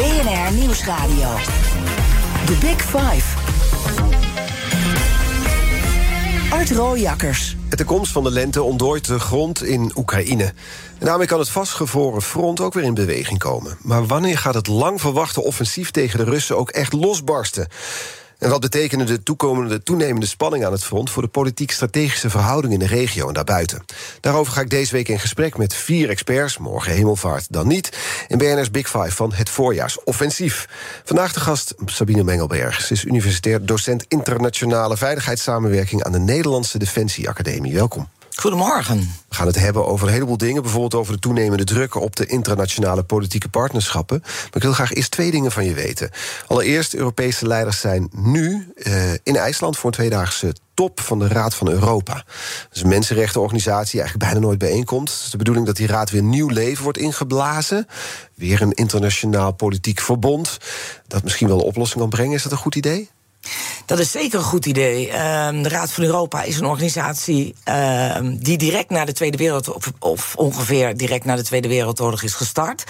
BNR Nieuwsradio. The Big Five. Art Rooijakkers. De komst van de lente ontdooit de grond in Oekraïne. En daarmee kan het vastgevroren front ook weer in beweging komen. Maar wanneer gaat het lang verwachte offensief tegen de Russen ook echt losbarsten? En wat betekenen de toekomende, toenemende spanning aan het front voor de politiek-strategische verhoudingen in de regio en daarbuiten? Daarover ga ik deze week in gesprek met vier experts, morgen hemelvaart dan niet, in BNR's Big Five van het voorjaarsoffensief. Vandaag de gast Sabine Mengelberg. Ze is universitair docent internationale veiligheidssamenwerking aan de Nederlandse Defensieacademie. Welkom. Goedemorgen. We gaan het hebben over een heleboel dingen. Bijvoorbeeld over de toenemende druk op de internationale politieke partnerschappen. Maar ik wil graag eerst twee dingen van je weten. Allereerst, Europese leiders zijn nu uh, in IJsland voor een tweedaagse top van de Raad van Europa. Dat is een mensenrechtenorganisatie die eigenlijk bijna nooit bijeenkomt. Het is de bedoeling dat die raad weer nieuw leven wordt ingeblazen. Weer een internationaal politiek verbond. Dat misschien wel een oplossing kan brengen. Is dat een goed idee? Dat is zeker een goed idee. Uh, de Raad van Europa is een organisatie uh, die direct na de Tweede Wereldoorlog, of, ongeveer direct na de Tweede Wereldoorlog is gestart.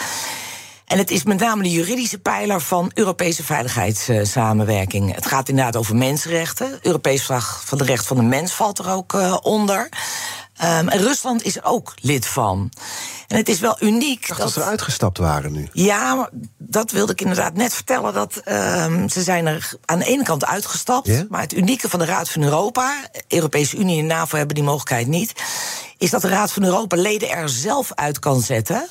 En het is met name de juridische pijler van Europese veiligheidssamenwerking. Het gaat inderdaad over mensenrechten. Europees Verdrag van de Recht van de Mens valt er ook uh, onder. Um, en Rusland is er ook lid van. En het is wel uniek. dat, dat ze uitgestapt waren nu. Ja, dat wilde ik inderdaad net vertellen. Dat um, ze zijn er aan de ene kant uitgestapt. Yeah? Maar het unieke van de Raad van Europa, Europese Unie en NAVO hebben die mogelijkheid niet. Is dat de Raad van Europa leden er zelf uit kan zetten.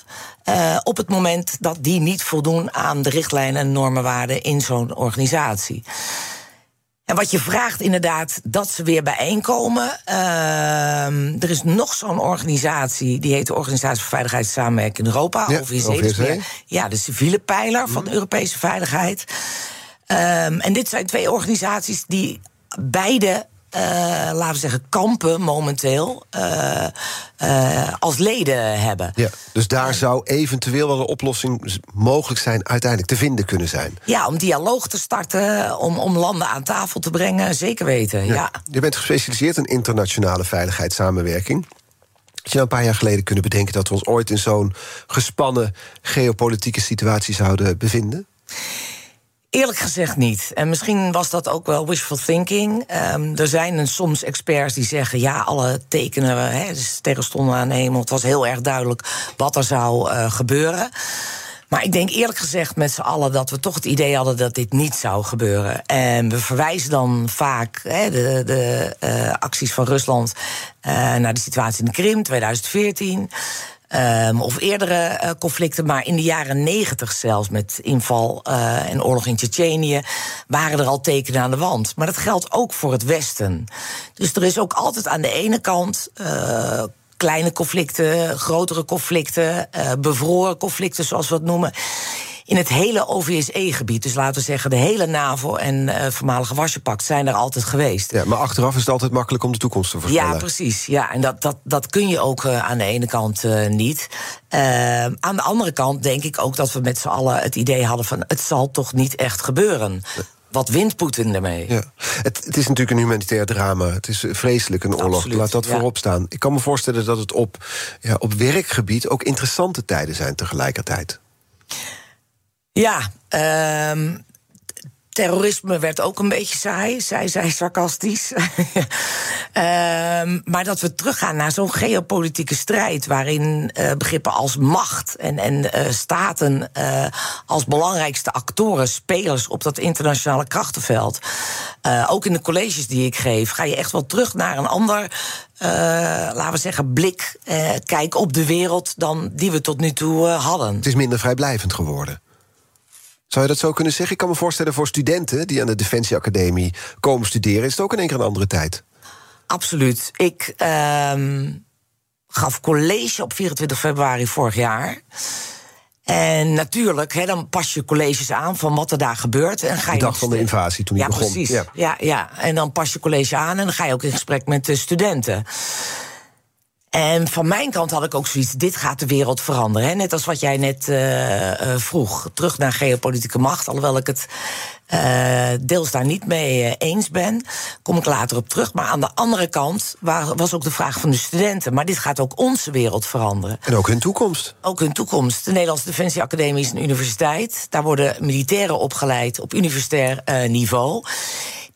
Uh, op het moment dat die niet voldoen aan de richtlijnen en normenwaarden in zo'n organisatie. En wat je vraagt inderdaad, dat ze weer bijeenkomen. Uh, er is nog zo'n organisatie, die heet de Organisatie voor Veiligheid en Samenwerking in Europa, ja, OVC. Ja, de civiele pijler van de Europese veiligheid. Um, en dit zijn twee organisaties die beide uh, laten we zeggen, kampen momenteel uh, uh, als leden hebben. Ja, dus daar zou eventueel wel een oplossing mogelijk zijn, uiteindelijk te vinden kunnen zijn. Ja, om dialoog te starten, om, om landen aan tafel te brengen, zeker weten. Ja. ja. Je bent gespecialiseerd in internationale veiligheidssamenwerking. Had je nou een paar jaar geleden kunnen bedenken dat we ons ooit in zo'n gespannen geopolitieke situatie zouden bevinden? Eerlijk gezegd niet. En misschien was dat ook wel wishful thinking. Um, er zijn soms experts die zeggen: ja, alle tekenen, hè, de aan de hemel. Het was heel erg duidelijk wat er zou uh, gebeuren. Maar ik denk eerlijk gezegd met z'n allen dat we toch het idee hadden dat dit niet zou gebeuren. En we verwijzen dan vaak de, de uh, acties van Rusland uh, naar de situatie in de Krim 2014. Um, of eerdere uh, conflicten, maar in de jaren negentig zelfs met inval uh, en oorlog in Tsjetsjenië waren er al tekenen aan de wand. Maar dat geldt ook voor het Westen. Dus er is ook altijd aan de ene kant uh, kleine conflicten, grotere conflicten, bevroren conflicten zoals we het noemen in het hele OVSE-gebied, dus laten we zeggen de hele NAVO en uh, voormalige Warschau-pact, zijn er altijd geweest. Ja, maar achteraf is het altijd makkelijk om de toekomst te voorspellen. Ja, precies. Ja, en dat, dat, dat kun je ook uh, aan de ene kant uh, niet. aan de andere kant denk ik ook dat we met z'n allen het idee hadden van het zal toch niet echt gebeuren. Wat wint Poetin ermee? Ja. Het, het, is natuurlijk een humanitair drama. Het is vreselijk, een oorlog. Absoluut, Laat dat ja. voorop staan. Ik kan me voorstellen dat het op, ja, op werkgebied ook interessante tijden zijn tegelijkertijd. Ja, um, terrorisme werd ook een beetje saai, zei zij sarcastisch. um, maar dat we teruggaan naar zo'n geopolitieke strijd... waarin uh, begrippen als macht en, en uh, staten uh, als belangrijkste actoren... spelers op dat internationale krachtenveld... ook in de colleges die ik geef, ga je echt wel terug naar een ander... Laten we zeggen, blik, kijk op de wereld dan die we tot nu toe hadden. Het is minder vrijblijvend geworden. Zou je dat zo kunnen zeggen? Ik kan me voorstellen voor studenten die aan de Defensieacademie komen studeren, is het ook in één keer een andere tijd. Absoluut. Ik uh, gaf college op 24 februari vorig jaar. En natuurlijk, hè, dan pas je colleges aan van wat er daar gebeurt. En ga De je dag van de invasie, toen die ja, begon. Precies. Ja. Ja. Ja, En dan pas je college aan en dan ga je ook in gesprek met de studenten. En van mijn kant had ik ook zoiets, dit gaat de wereld veranderen. Hè? Net als wat jij net eh, eh, vroeg, terug naar geopolitieke macht. Alhoewel ik het eh, deels daar niet mee eens ben, kom ik later op terug. Maar aan de andere kant wa- was ook de vraag van de studenten. Maar dit gaat ook onze wereld veranderen En ook hun toekomst. ook hun toekomst. De Nederlandse Defensie Academie is een universiteit. Daar worden militairen opgeleid op universitair niveau.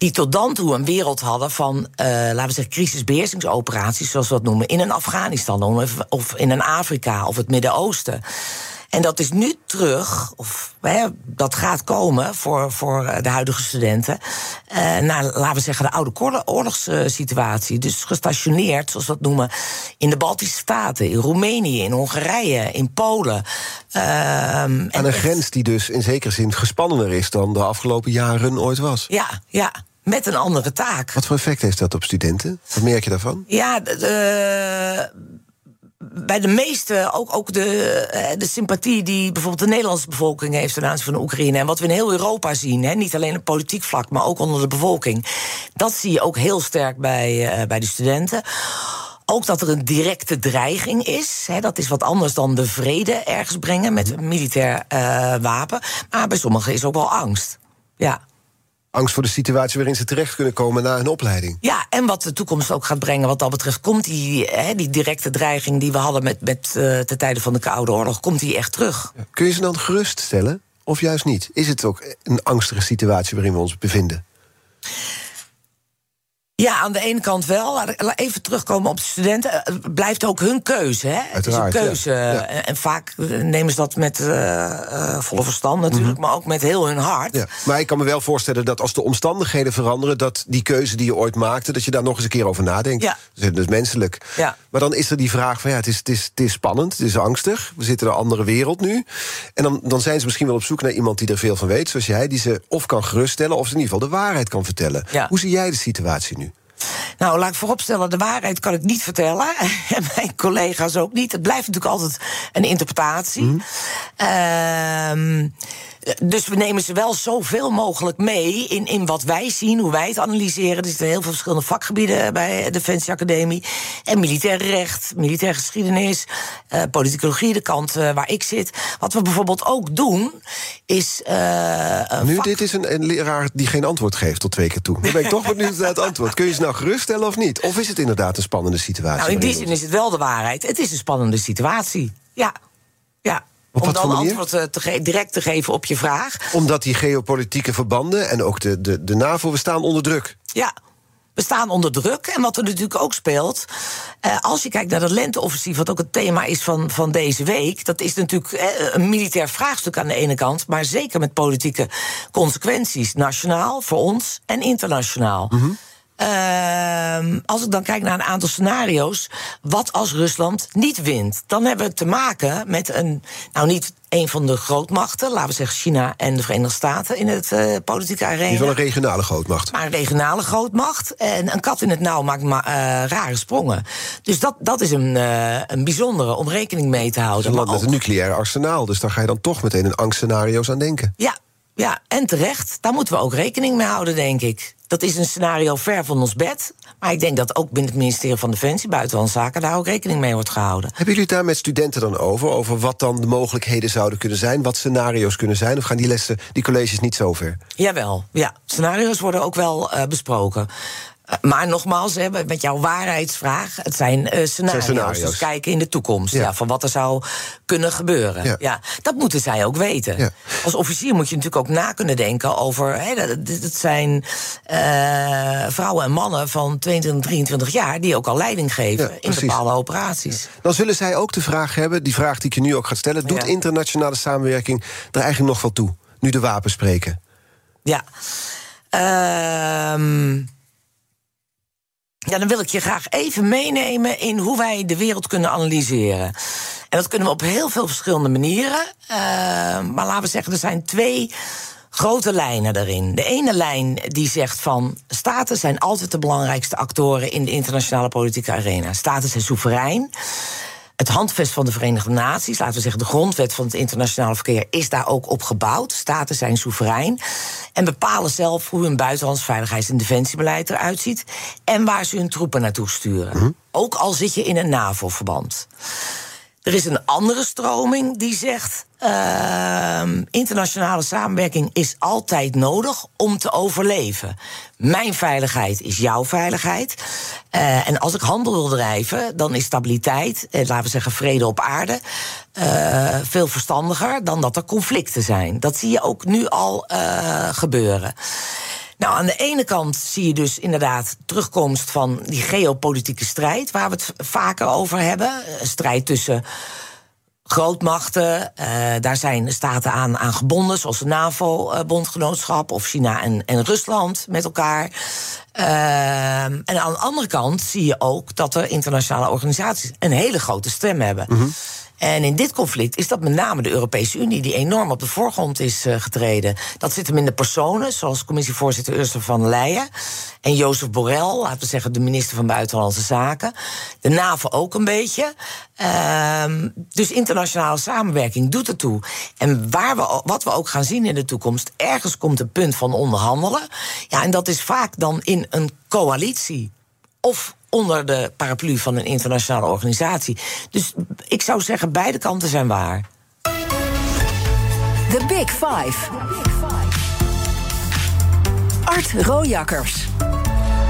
Die tot dan toe een wereld hadden van, eh, laten we zeggen, crisisbeheersingsoperaties, zoals we dat noemen, in een Afghanistan of, of in een Afrika of het Midden-Oosten. En dat is nu terug, of hè, dat gaat komen voor, voor eh, de huidige studenten, eh, naar, laten we zeggen, de oude oorlog- oorlogssituatie. Dus gestationeerd, zoals we dat noemen, in de Baltische Staten, in Roemenië, in Hongarije, in Polen. Ehm, Aan en een grens die dus in zekere zin gespannener is dan de afgelopen jaren ooit was. Ja, ja, met een andere taak. Wat voor effect heeft dat op studenten? Wat merk je daarvan? Ja, de, de- bij de meeste, ook, ook de, eh, de sympathie die bijvoorbeeld de Nederlandse bevolking heeft ten aanzien van de Oekraïne. En wat we in heel Europa zien, hè, niet alleen op politiek vlak, maar ook onder de bevolking. Dat zie je ook heel sterk bij, eh, bij de studenten. Ook dat er een directe dreiging is. Hè, dat is wat anders dan de vrede ergens brengen met een militair eh, wapen. Maar bij sommigen is ook wel angst. Ja. Angst voor de situatie waarin ze terecht kunnen komen na hun opleiding. Ja, en wat de toekomst ook gaat brengen wat dat betreft... komt die, hè, die directe dreiging die we hadden met, met, eh ten tijde van de Koude Oorlog... komt die echt terug. Kun je ze dan geruststellen? Of juist niet? Is het ook een angstige situatie waarin we ons bevinden? Ja, aan de ene kant wel. Even terugkomen op de studenten. Eh, Het blijft ook hun keuze. Hè? Uiteraard, het is een keuze. Ja. En, en vaak eh, nemen ze dat met eh, eh, volle verstand natuurlijk... maar ook met heel hun hart. Mhm. Ja. Maar ik kan me wel voorstellen dat als de omstandigheden veranderen... dat die keuze die je ooit maakte, dat je daar nog eens een keer over nadenkt. Ja. Dat is- menselijk. Ja. Maar dan is er die vraag van ja, het is, het, is, het is spannend, het is angstig. We zitten in een andere wereld nu. En dan, dan zijn ze misschien wel op zoek naar iemand die er veel van weet... zoals jij, die ze of kan geruststellen... of ze in ieder geval de waarheid kan vertellen. Hoe zie jij de situatie nu? Nou, laat ik vooropstellen, de waarheid kan ik niet vertellen. En mijn collega's ook niet. Het blijft natuurlijk altijd een interpretatie. Ehm, dus we nemen ze wel zoveel mogelijk mee in, in wat wij zien, hoe wij het analyseren. Er zitten heel veel verschillende vakgebieden bij Defensie Academie. En militair recht, militair geschiedenis, eh, politicologie, de kant eh, waar ik zit. Wat we bijvoorbeeld ook doen, is. eh, Nu, vak- dit is een, een leraar die geen antwoord geeft tot twee keer toe. Dan ben ik toch benieuwd naar het antwoord. Kun je ze nou geruststellen of niet? Of is het inderdaad een spannende situatie? Nou, in die zin is het wel de waarheid. Het is een spannende situatie. Ja. Om dan antwoord eh, te direct te geven op je vraag. Omdat die geopolitieke verbanden en ook de, de, de NAVO, we staan onder druk. Ja. We staan onder druk. En wat er natuurlijk ook speelt. eh, als je kijkt naar dat lenteoffensief, wat ook het thema is van, van deze week. Dat is natuurlijk eh, een militair vraagstuk aan de ene kant. Maar zeker met politieke consequenties. Nationaal, voor ons en internationaal. Ehm, als ik dan kijk naar een aantal scenario's. Wat als Rusland niet wint? Dan hebben we te maken met een. Nou, niet een van de grootmachten. Laten we zeggen China en de Verenigde Staten in het eh, politieke arena. Die is wel een regionale grootmacht. Maar een regionale grootmacht. En een kat in het nauw maakt ma- eh, rare sprongen. Dus dat, dat is een, eh, een bijzondere om rekening mee te houden. een land met een nucleair arsenaal. Dus daar ga je dan toch meteen in angstscenario's aan denken. ja, ja, en terecht. Daar moeten we ook rekening mee houden, denk ik. Dat is een scenario ver van ons bed. Maar ik denk dat ook binnen het ministerie van Defensie, Buitenlandse Zaken, daar ook rekening mee wordt gehouden. Hebben jullie het daar met studenten dan over? Over wat dan de mogelijkheden zouden kunnen zijn? Wat scenario's kunnen zijn? Of gaan die lessen, die colleges niet zo ver? Jawel, ja. Scenario's worden ook wel eh, besproken. Eh, maar nogmaals, hè, met jouw waarheidsvraag, het zijn eh, scenario's. scenario's. Dus kijken in de toekomst Ja. ja. van wat er zou kunnen gebeuren. Ja. Ja. dat moeten zij ook weten. Ja. Als officier moet je natuurlijk ook na kunnen denken over. Hè, dat, dat zijn eh, vrouwen en mannen van 22, 23 jaar die ook al leiding geven in bepaalde operaties. Dan zullen zij ook de vraag hebben, die vraag die ik je nu ook ga stellen... doet internationale samenwerking er eigenlijk nog wel toe? Nu de wapens spreken. Ja. Ehm, ja, dan wil ik je graag even meenemen in hoe wij de wereld kunnen analyseren. En dat kunnen we op heel veel verschillende manieren. Ehm, maar laten we zeggen, er zijn twee grote lijnen daarin. De ene lijn die zegt van staten zijn altijd de belangrijkste actoren in de internationale politieke arena. Staten zijn soeverein. Het handvest van de Verenigde Naties, laten we zeggen de grondwet van het internationale verkeer, is daar ook op gebouwd. Staten zijn soeverein en bepalen zelf hoe hun buitenlands veiligheids- en defensiebeleid eruit ziet en waar ze hun troepen naartoe sturen. Mhm. Ook al zit je in een NAVO-verband. Er is een andere stroming die zegt: uh, internationale samenwerking is altijd nodig om te overleven. Mijn veiligheid is jouw veiligheid. Uh, en als ik handel wil drijven, dan is stabiliteit, eh, laten we zeggen vrede op aarde, uh, veel verstandiger dan dat er conflicten zijn. Dat zie je ook nu al gebeuren. Nou, aan de ene kant zie je dus inderdaad terugkomst van die geopolitieke strijd, waar we het vaker over hebben. Een strijd tussen grootmachten. Uh, daar zijn staten aan, aan gebonden, zoals de NAVO-bondgenootschap of China en, en Rusland met elkaar. Uh, en aan de andere kant zie je ook dat er internationale organisaties een hele grote stem hebben. -hmm. En in dit conflict is dat met name de Europese Unie die enorm op de voorgrond is uh, getreden. Dat zit hem in de personen, zoals commissievoorzitter Ursula van Leyen en Jozef Borrell, laten we zeggen de minister van Buitenlandse Zaken. De NAVO ook een beetje. Uh, dus internationale samenwerking doet ertoe. En waar we, wat we ook gaan zien in de toekomst, ergens komt een punt van onderhandelen. Ja, en dat is vaak dan in een coalitie. Of onder de paraplu van een internationale organisatie. Dus ik zou zeggen, beide kanten zijn waar. The Big Five. Art Rojakkers.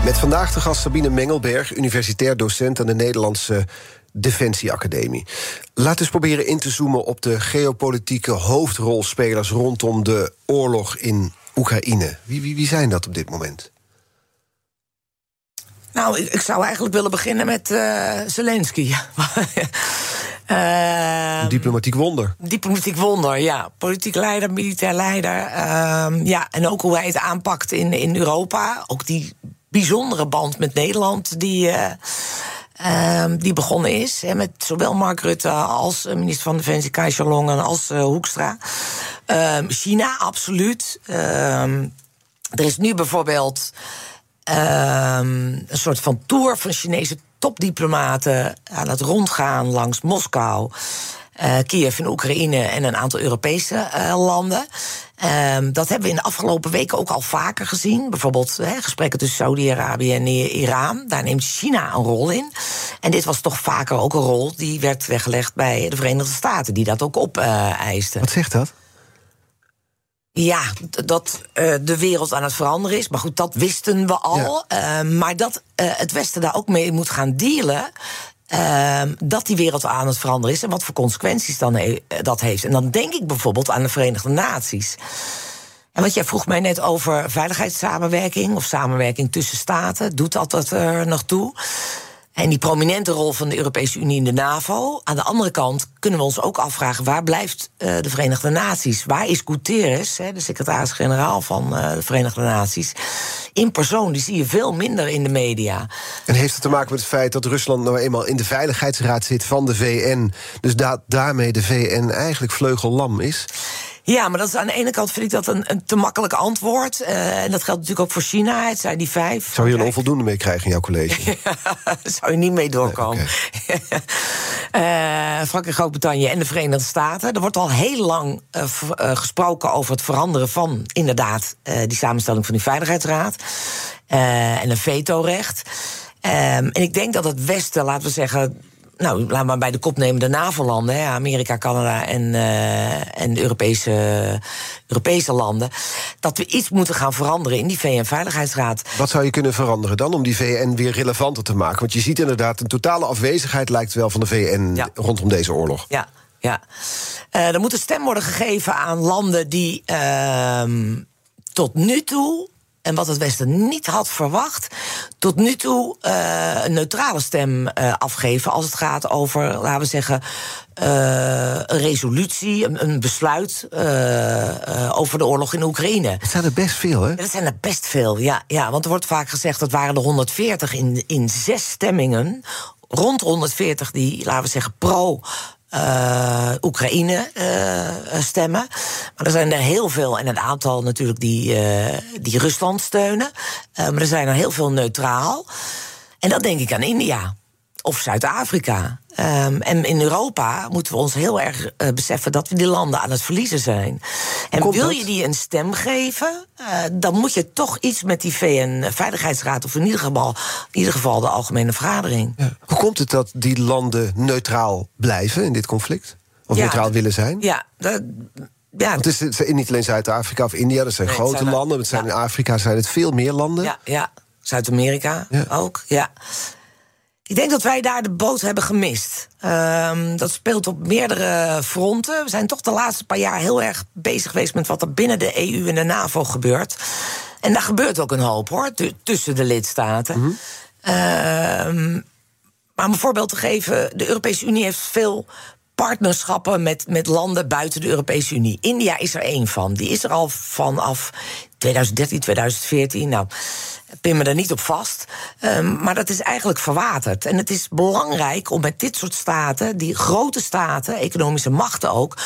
Met vandaag de gast Sabine Mengelberg, universitair docent aan de Nederlandse Defensieacademie. Laten we eens proberen in te zoomen op de geopolitieke hoofdrolspelers rondom de oorlog in Oekraïne. Wie, wie, wie zijn dat op dit moment? Nou, ik, ik zou eigenlijk willen beginnen met uh, Zelensky. uh, diplomatiek wonder. Diplomatiek wonder, ja. Politiek leider, militair leider. Uh, ja, en ook hoe hij het aanpakt in, in Europa. Ook die bijzondere band met Nederland die, uh, die begonnen is. Hè, met zowel Mark Rutte als minister van Defensie Kai als Hoekstra. Ehm, China, absoluut. Ehm, er is nu bijvoorbeeld... Um, een soort van tour van Chinese topdiplomaten aan het rondgaan langs Moskou. Uh, Kiev in Oekraïne en een aantal Europese uh, landen. Um, dat hebben we in de afgelopen weken ook al vaker gezien. Bijvoorbeeld gesprekken tussen Saudi-Arabië en Iran. Daar neemt China een rol in. En dit was toch vaker ook een rol die werd weggelegd bij de Verenigde Staten, die dat ook opeisten. Uh, Wat zegt dat? Ja, dat uh, de wereld aan het veranderen is. Maar goed, dat wisten we al. Ja. Uh, maar dat uh, het Westen daar ook mee moet gaan dealen. dat die wereld aan het veranderen is en wat voor consequenties dan he dat heeft. En dan denk ik bijvoorbeeld aan de Verenigde Naties. En wat jij vroeg mij net over veiligheidssamenwerking of samenwerking tussen staten, doet dat dat er nog toe? En die prominente rol van de Europese Unie in de NAVO. Aan de andere kant kunnen we ons ook afvragen: waar blijft uh, de Verenigde Naties? Waar is Guterres, de secretaris-generaal van uh, de Verenigde Naties? In persoon, die zie je veel minder in de media. En heeft het te maken met het feit dat Rusland nou eenmaal in de Veiligheidsraad zit van de VN? Dus da daarmee de VN eigenlijk vleugellam is? Ja, maar dat is aan de ene kant vind ik dat een, een te makkelijk antwoord. Uh, en dat geldt natuurlijk ook voor China. Het zijn die vijf. Zou je een onvoldoende mee krijgen in jouw college? zou je niet mee doorkomen. Nee, okay. uh, Frankrijk, Groot-Brittannië en de Verenigde Staten. Er wordt al heel lang uh, gesproken over het veranderen van inderdaad die samenstelling van die Veiligheidsraad. en een vetorecht. Um, en ik denk dat het Westen, laten we zeggen nou, laat maar bij de kop nemen de NAVO-landen, Amerika, Canada en, uh, en de Europese, Europese landen, dat we iets moeten gaan veranderen in die VN-veiligheidsraad. Wat zou je kunnen veranderen dan om die VN weer relevanter te maken? Want je ziet inderdaad een totale afwezigheid, lijkt wel, van de VN ja. rondom deze oorlog. Ja. Ja, uh, er moet een stem worden gegeven aan landen die uh, tot nu toe en wat het Westen niet had verwacht, tot nu toe uh, een neutrale stem uh, afgeven als het gaat over, laten we zeggen, uh, een resolutie, een, een besluit over de oorlog in Oekraïne. Het zijn er best veel, hè? Dat zijn er best veel, ja. ja want er wordt vaak gezegd dat waren er 140 in, in zes stemmingen. Rond 140 die, laten we zeggen, pro uh, Oekraïne uh, stemmen. Maar er zijn er heel veel, en een aantal natuurlijk die, uh, die Rusland steunen. maar er zijn er heel veel neutraal. En dan denk ik aan India. Of Zuid-Afrika. Um, en in Europa moeten we ons heel erg uh, beseffen dat we die landen aan het verliezen zijn. En wil je die een stem geven, uh, dan moet je toch iets met die VN-veiligheidsraad, of in ieder geval, in ieder geval de Algemene Vergadering. Ja. Hoe komt het dat die landen neutraal blijven in dit conflict? Of ja, neutraal willen zijn? Ja, dat, ja. Het is, het is niet alleen Zuid-Afrika of India, dat zijn nee, grote landen. Het zijn In Afrika zijn het veel meer landen. Ja, ja. Zuid-Amerika ook, ja. Ik denk dat wij daar de boot hebben gemist. Um, dat speelt op meerdere fronten. We zijn toch de laatste paar jaar heel erg bezig geweest met wat er binnen de EU en de NAVO gebeurt. En daar gebeurt ook een hoop hoor, tussen de lidstaten. Mm maar om een voorbeeld te geven, de Europese Unie heeft veel partnerschappen met, met landen buiten de Europese Unie. India is er één van. Die is er al vanaf 2013, 2014. Nou, pin me er niet op vast. Um, maar dat is eigenlijk verwaterd. En het is belangrijk om met dit soort staten, die grote staten, economische machten ook,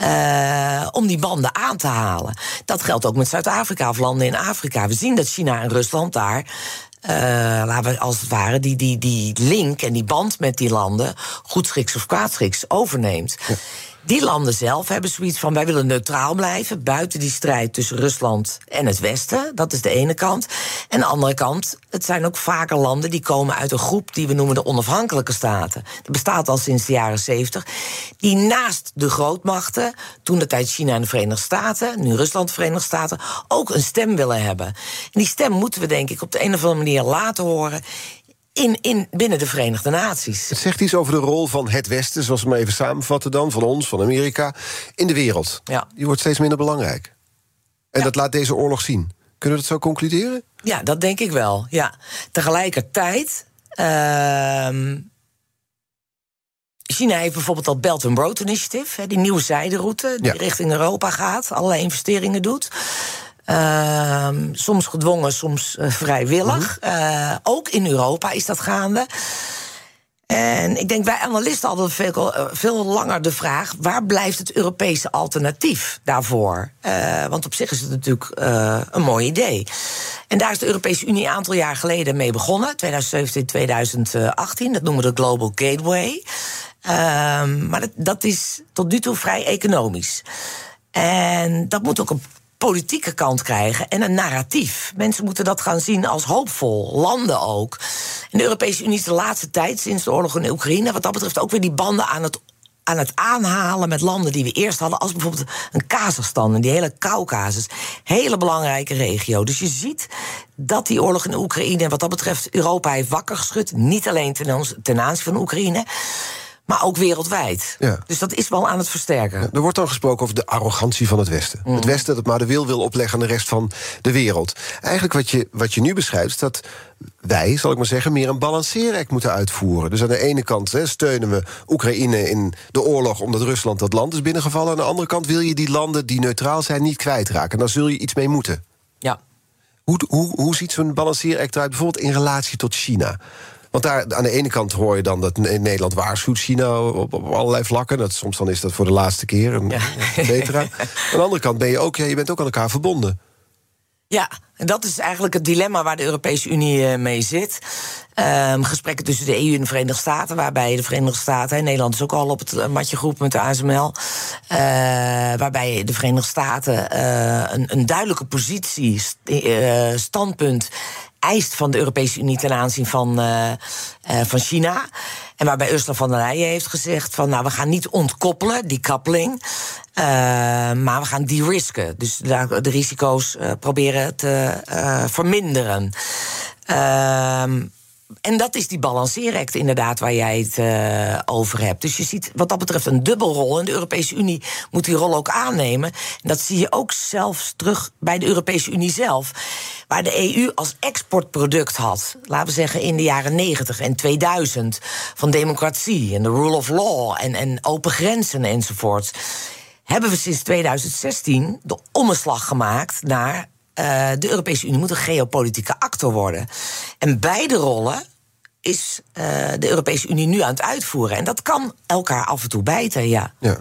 uh, om die banden aan te halen. Dat geldt ook met Zuid-Afrika of landen in Afrika. We zien dat China en Rusland daar uh, we als het ware die, die, die link en die band met die landen, goedschiks of kwaadschiks, overneemt. Die landen zelf hebben zoiets van: wij willen neutraal blijven buiten die strijd tussen Rusland en het Westen. Dat is de ene kant. En de andere kant, het zijn ook vaker landen die komen uit een groep die we noemen de onafhankelijke staten. Dat bestaat al sinds de jaren zeventig. Die naast de grootmachten, toen de tijd China en de Verenigde Staten, nu Rusland de Verenigde Staten, ook een stem willen hebben. En die stem moeten we denk ik op de een of andere manier laten horen in, in, binnen de Verenigde Naties. Het zegt iets over de rol van het Westen, zoals we maar even samenvatten dan, van ons, van Amerika, in de wereld. Ja. Die wordt steeds minder belangrijk. En dat laat deze oorlog zien. Kunnen we dat zo concluderen? Ja, dat denk ik wel. Ja. Tegelijkertijd. Uh, China heeft bijvoorbeeld dat Belt and Road Initiative, die nieuwe zijderoute die richting Europa gaat, allerlei investeringen doet. Uh, soms gedwongen, soms uh, vrijwillig. Uh, ook in Europa is dat gaande. En ik denk, wij analisten hadden veel, eh, veel langer de vraag: waar blijft het Europese alternatief daarvoor? Uh, want op zich is het natuurlijk uh, een mooi idee. En daar is de Europese Unie een aantal jaar geleden mee begonnen, 2017, 2018. Dat noemen we de Global Gateway. Ehm, maar dat, dat is tot nu toe vrij economisch. En dat moet ook een politieke kant krijgen en een narratief. Mensen moeten dat gaan zien als hoopvol, landen ook. En de Europese Unie is de laatste tijd, sinds de oorlog in Oekraïne, wat dat betreft ook weer die banden aan het aan het aanhalen met landen die we eerst hadden, als bijvoorbeeld een Kazachstan en die hele Caucasus. Hele belangrijke regio. Dus je ziet dat die oorlog in Oekraïne, wat dat betreft, Europa heeft wakker geschud. Niet alleen ten aanzien van Oekraïne maar ook wereldwijd. Ja. Dus dat is wel aan het versterken. Er wordt dan gesproken over de arrogantie van het Westen. Mm. Het Westen dat maar de wil wil opleggen aan de rest van de wereld. Eigenlijk wat je, wat je nu beschrijft, is dat wij, zal ik maar zeggen, meer een balanceeract moeten uitvoeren. Dus aan de ene kant steunen we Oekraïne in de oorlog omdat Rusland dat land is binnengevallen. Aan de andere kant wil je die landen die neutraal zijn niet kwijtraken. En daar zul je iets mee moeten. Ja. Hoe, hoe, hoe ziet zo'n balanceeract eruit, bijvoorbeeld in relatie tot China? Want daar aan de ene kant hoor je dan dat Nederland waarschuwt China op, op allerlei vlakken. Dat, soms dan is dat voor de laatste keer, en ja. et cetera. aan de andere kant ben je ook, ja, je bent ook aan elkaar verbonden. Ja, en dat is eigenlijk het dilemma waar de Europese Unie eh, mee zit. Um, gesprekken tussen de EU en de Verenigde Staten, waarbij de Verenigde Staten, en Nederland is ook al op het eh, matje groep met de ASML, uh, waarbij de Verenigde Staten uh, een, een, duidelijke positie, standpunt eist van de Europese Unie ten aanzien van, uh, uh, van China. En waarbij Ursula von der Leyen heeft gezegd van nou we gaan niet ontkoppelen, die kappeling. Uh, maar we gaan de-risken. Dus de, de risico's proberen te verminderen. Ehm, en dat is die balanceeract inderdaad waar jij het uh, over hebt. Dus je ziet wat dat betreft een dubbelrol. En de Europese Unie moet die rol ook aannemen. En dat zie je ook zelfs terug bij de Europese Unie zelf. Waar de EU als exportproduct had, laten we zeggen in de jaren 90 en 2000, van democratie en de rule of law en, en open grenzen enzovoort. Hebben we sinds 2016 de omslag gemaakt naar uh, de Europese Unie moet een geopolitieke actor worden. En beide rollen is uh, de Europese Unie nu aan het uitvoeren. En dat kan elkaar af en toe bijten, ja. ja.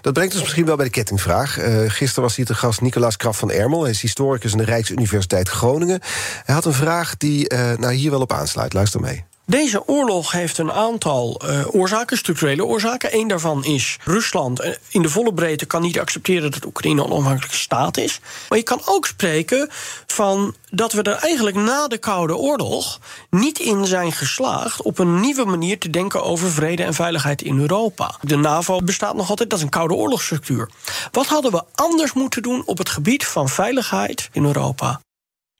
Dat brengt ons misschien wel bij de kettingvraag. Uh, gisteren was hier te gast Nicolaas Kraf van Ermel. Hij is historicus aan de Rijksuniversiteit Groningen. Hij had een vraag die uh, nou hier wel op aansluit. Luister mee. Deze oorlog heeft een aantal uh, oorzaken, structurele oorzaken. Eén daarvan is Rusland eh, in de volle breedte kan niet accepteren dat Oekraïne een onafhankelijke staat is. Maar je kan ook spreken van dat we er eigenlijk na de Koude Oorlog niet in zijn geslaagd op een nieuwe manier te denken over vrede en veiligheid in Europa. De NAVO bestaat nog altijd, dat is een Koude Oorlogsstructuur. Wat hadden we anders moeten doen op het gebied van veiligheid in Europa?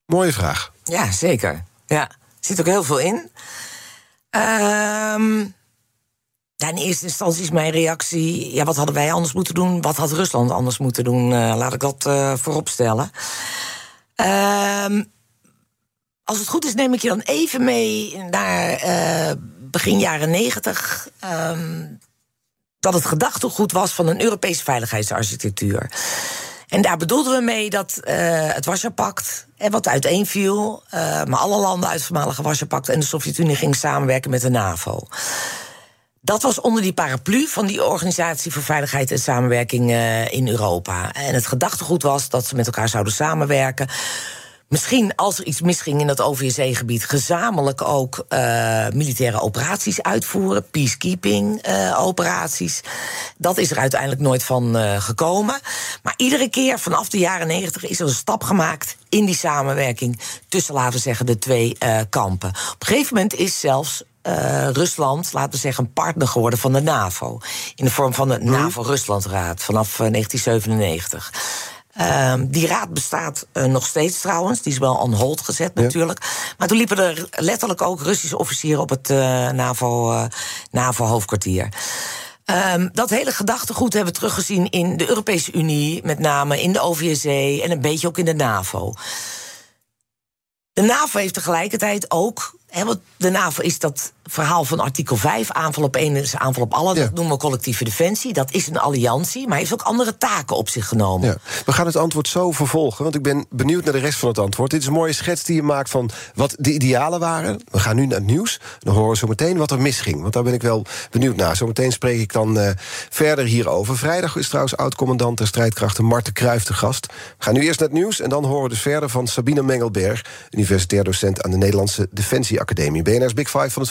Mooie vraag. Ja, zeker. Ja, er zit ook heel veel in. Ehm in eerste instantie is mijn reactie: ja, wat hadden wij anders moeten doen? Wat had Rusland anders moeten doen? Uh, laat ik dat uh, voorop stellen. Ehm als het goed is, neem ik je dan even mee naar uh, begin jaren negentig. Um, dat het gedachtegoed was van een Europese veiligheidsarchitectuur. En daar bedoelden we mee dat uh, het Warschau-pact, wat uiteenviel, uh, maar alle landen uit het voormalige Warschau-pact en de Sovjet-Unie gingen samenwerken met de NAVO. Dat was onder die paraplu van die Organisatie voor Veiligheid en Samenwerking in Europa. En het gedachtegoed was dat ze met elkaar zouden samenwerken misschien als er iets misging in dat OVSE-gebied, gezamenlijk ook uh, militaire operaties uitvoeren, peacekeeping-operaties. Uh, dat is er uiteindelijk nooit van uh, gekomen. Maar iedere keer vanaf de jaren negentig is er een stap gemaakt in die samenwerking tussen, laten we zeggen, de twee kampen. Op een gegeven moment is zelfs uh, Rusland, laten we zeggen, een partner geworden van de NAVO. In de vorm van de mhm. NAVO-Ruslandraad vanaf 1997. Um, die raad bestaat uh, nog steeds trouwens. Die is wel on hold gezet natuurlijk. Maar toen liepen er letterlijk ook Russische officieren op het uh, NAVO, uh, NAVO-hoofdkwartier. Um, dat hele gedachtegoed hebben we teruggezien in de Europese Unie, met name in de OVSE en een beetje ook in de NAVO. De NAVO heeft tegelijkertijd ook He, want de NAVO is dat verhaal van artikel 5, aanval op één is aanval op alle. Dat noemen we collectieve defensie. Dat is een alliantie, maar heeft ook andere taken op zich genomen. Ja. We gaan het antwoord zo vervolgen, want ik ben benieuwd naar de rest van het antwoord. Dit is een mooie schets die je maakt van wat de idealen waren. We gaan nu naar het nieuws. Dan horen we zo meteen wat er misging, want daar ben ik wel benieuwd naar. Zometeen spreek ik dan uh, verder hierover. Vrijdag is trouwens oud-commandant der strijdkrachten Marten Kruijf de gast. We gaan nu eerst naar het nieuws en dan horen we dus verder van Sabine Mengelberg, universitair docent aan de Nederlandse Defensie Academie. BNR's Big Five van het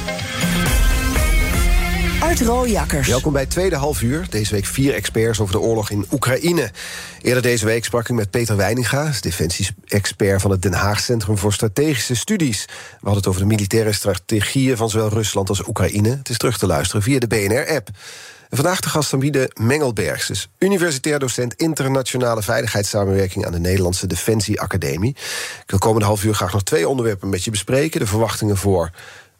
Art Rooijakkers. Welkom bij tweede half uur. Deze week vier experts over de oorlog in Oekraïne. Eerder deze week sprak ik met Peter Weininga, defensie-expert van het Den Haag Centrum voor Strategische Studies. We hadden het over de militaire strategieën van zowel Rusland als Oekraïne. Het is terug te luisteren via de BNR-app. Vandaag de gast Sabine Mengelbergs, dus universitair docent internationale veiligheidssamenwerking aan de Nederlandse Defensie Academie. Ik wil komende half uur graag nog twee onderwerpen met je bespreken: de verwachtingen voor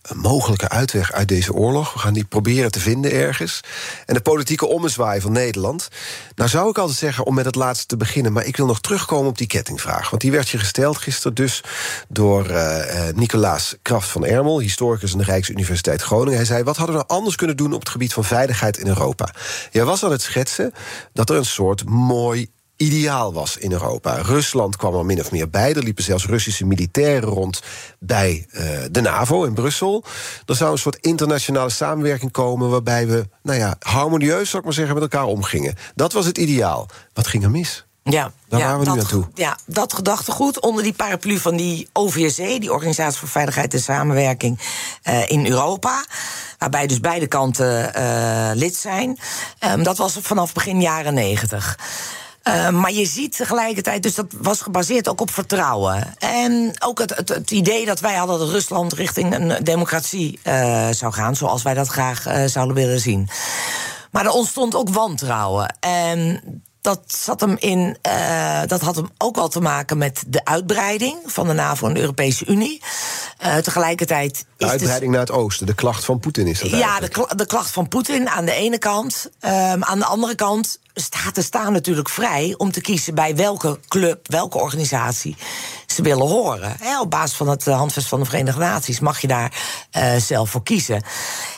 een mogelijke uitweg uit deze oorlog. We gaan die proberen te vinden ergens. En de politieke ommezwaai van Nederland. Nou zou ik altijd zeggen om met het laatste te beginnen... maar ik wil nog terugkomen op die kettingvraag. Want die werd je gesteld gisteren dus door uh, Nicolaas Kraft van Ermel... historicus aan de Rijksuniversiteit Groningen. Hij zei, wat hadden we nou anders kunnen doen... op het gebied van veiligheid in Europa? Jij was aan het schetsen dat er een soort mooi ideaal was in Europa. Rusland kwam er min of meer bij. Er liepen zelfs Russische militairen rond bij uh, de NAVO in Brussel. Er zou een soort internationale samenwerking komen waarbij we, nou ja, harmonieus, zou ik maar zeggen, met elkaar omgingen. Dat was het ideaal. Wat ging er mis? Ja, Daar ja, waren we dat, nu aan toe. Ja, dat gedachtegoed onder die paraplu van die OVSE, die Organisatie voor Veiligheid en Samenwerking uh, in Europa. Waarbij dus beide kanten uh, lid zijn. Um, dat was vanaf begin jaren negentig. Uh, maar je ziet tegelijkertijd, dus dat was gebaseerd ook op vertrouwen. En ook het, het, het idee dat wij hadden dat Rusland richting een democratie uh, zou gaan, zoals wij dat graag uh, zouden willen zien. Maar er ontstond ook wantrouwen. En dat, zat hem in, uh, dat had hem ook wel te maken met de uitbreiding van de NAVO en de Europese Unie. Uh, tegelijkertijd. Is de uitbreiding naar het oosten, de klacht van Poetin is dat. Ja, de, de, klacht van Poetin aan de ene kant. Um, aan de andere kant. Staten staan natuurlijk vrij om te kiezen bij welke club, welke organisatie ze willen horen. Op basis van het handvest van de Verenigde Naties mag je daar uh, zelf voor kiezen.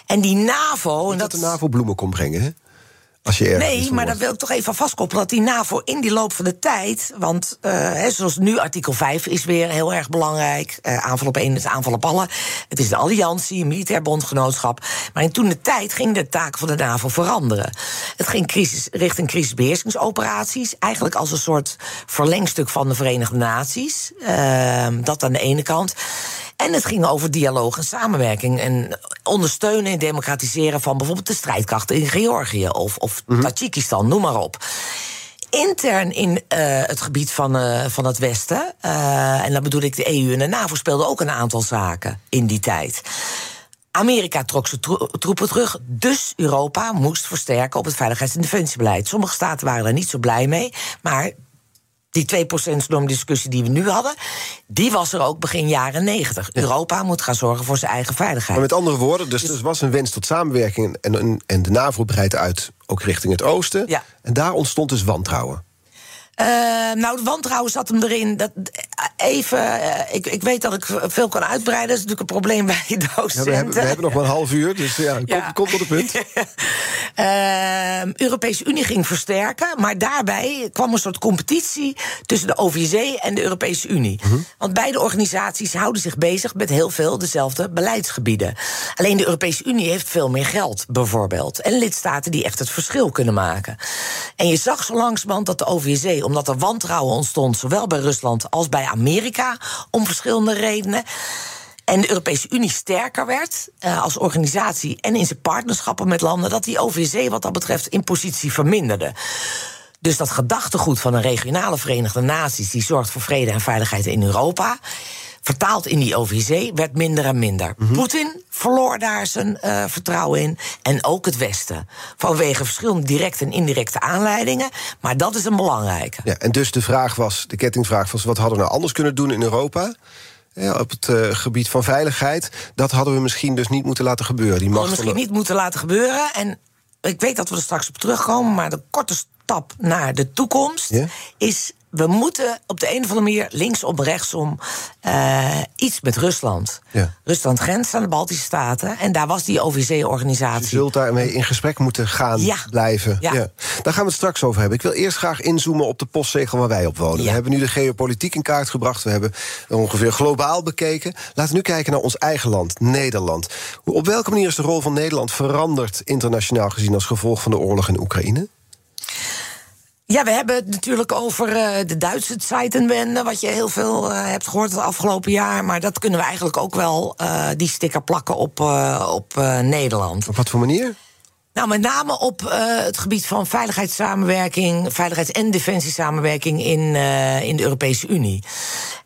En die NAVO. En dat, dat de NAVO bloemen kon brengen, hè? Als je nee, maar dan wil ik toch even vastkoppelen dat die NAVO in die loop van de tijd. Want uh, zoals nu, artikel 5 is weer heel erg belangrijk. Uh, aanval op één is aanval op alle. Het is een alliantie, een militair bondgenootschap. Maar in toen de tijd ging de taak van de NAVO veranderen. Het ging crisis, richting crisisbeheersingsoperaties. Eigenlijk als een soort verlengstuk van de Verenigde Naties. Uh, dat aan de ene kant. En het ging over dialoog en samenwerking. En ondersteunen en democratiseren van bijvoorbeeld de strijdkrachten in Georgië of, of mm Tajikistan, noem maar op intern in uh, het gebied van, uh, van het Westen, uh, en dan bedoel ik de EU en de NAVO, speelden ook een aantal zaken in die tijd. Amerika trok zijn tro troepen terug, dus Europa moest versterken op het veiligheids- en defensiebeleid. Sommige staten waren er niet zo blij mee, maar die 2% discussie die we nu hadden, die was er ook begin jaren 90. Europa moet gaan zorgen voor zijn eigen veiligheid. Maar met andere woorden, dus, er was een wens tot samenwerking en, en, en de NAVO breidt uit ook richting het oosten. Ja. En daar ontstond dus wantrouwen. Uh, nou, het wantrouwen zat hem erin. Dat, even, uh, ik, ik weet dat ik veel kan uitbreiden. Dat is natuurlijk een probleem bij docenten. Ja, we, hebben, we hebben nog maar een half uur, dus ja, ja. Kom, tot het punt. uh, Europese Unie ging versterken, maar daarbij kwam een soort competitie tussen de OVSE en de Europese Unie. Mhm. Want beide organisaties houden zich bezig met heel veel dezelfde beleidsgebieden. Alleen de Europese Unie heeft veel meer geld, bijvoorbeeld. En lidstaten die echt het verschil kunnen maken. En je zag zo langzamerhand dat de OVSE omdat er wantrouwen ontstond, zowel bij Rusland als bij Amerika, om verschillende redenen. En de Europese Unie sterker werd uh, als organisatie en in zijn partnerschappen met landen, dat die OVSE wat dat betreft in positie verminderde. Dus dat gedachtegoed van een regionale Verenigde Naties die zorgt voor vrede en veiligheid in Europa vertaald in die OVC, werd minder en minder. Mhm. Poetin verloor daar zijn uh, vertrouwen in. En ook het Westen. Vanwege verschillende directe en indirecte aanleidingen. Maar dat is een belangrijke. Ja, en dus de vraag was, de kettingvraag was... wat hadden we nou anders kunnen doen in Europa? Ja, op het uh, gebied van veiligheid. Dat hadden we misschien dus niet moeten laten gebeuren. Die macht misschien niet moeten laten gebeuren. En ik weet dat we er straks op terugkomen... maar de korte stap naar de toekomst is we moeten op de een of andere manier linksom, rechtsom uh, iets met Rusland. Ja. Rusland grenst aan de Baltische Staten en daar was die OVC-organisatie. Je zult daarmee in gesprek moeten gaan ja. blijven. Ja. Daar gaan we het straks over hebben. Ik wil eerst graag inzoomen op de postzegel waar wij op wonen. We hebben nu de geopolitiek in kaart gebracht. We hebben ongeveer globaal bekeken. Laten we nu kijken naar ons eigen land, Nederland. Op welke manier is de rol van Nederland veranderd internationaal gezien als gevolg van de oorlog in Oekraïne? Ja, we hebben het natuurlijk over uh, de Duitse Zeitenwende, wat je heel veel uh, hebt gehoord het afgelopen jaar. Maar dat kunnen we eigenlijk ook wel, uh, die sticker plakken op, op Nederland. Op wat voor manier? Nou, met name op uh, het gebied van veiligheidssamenwerking, veiligheids- en defensiesamenwerking in, uh, in de Europese Unie.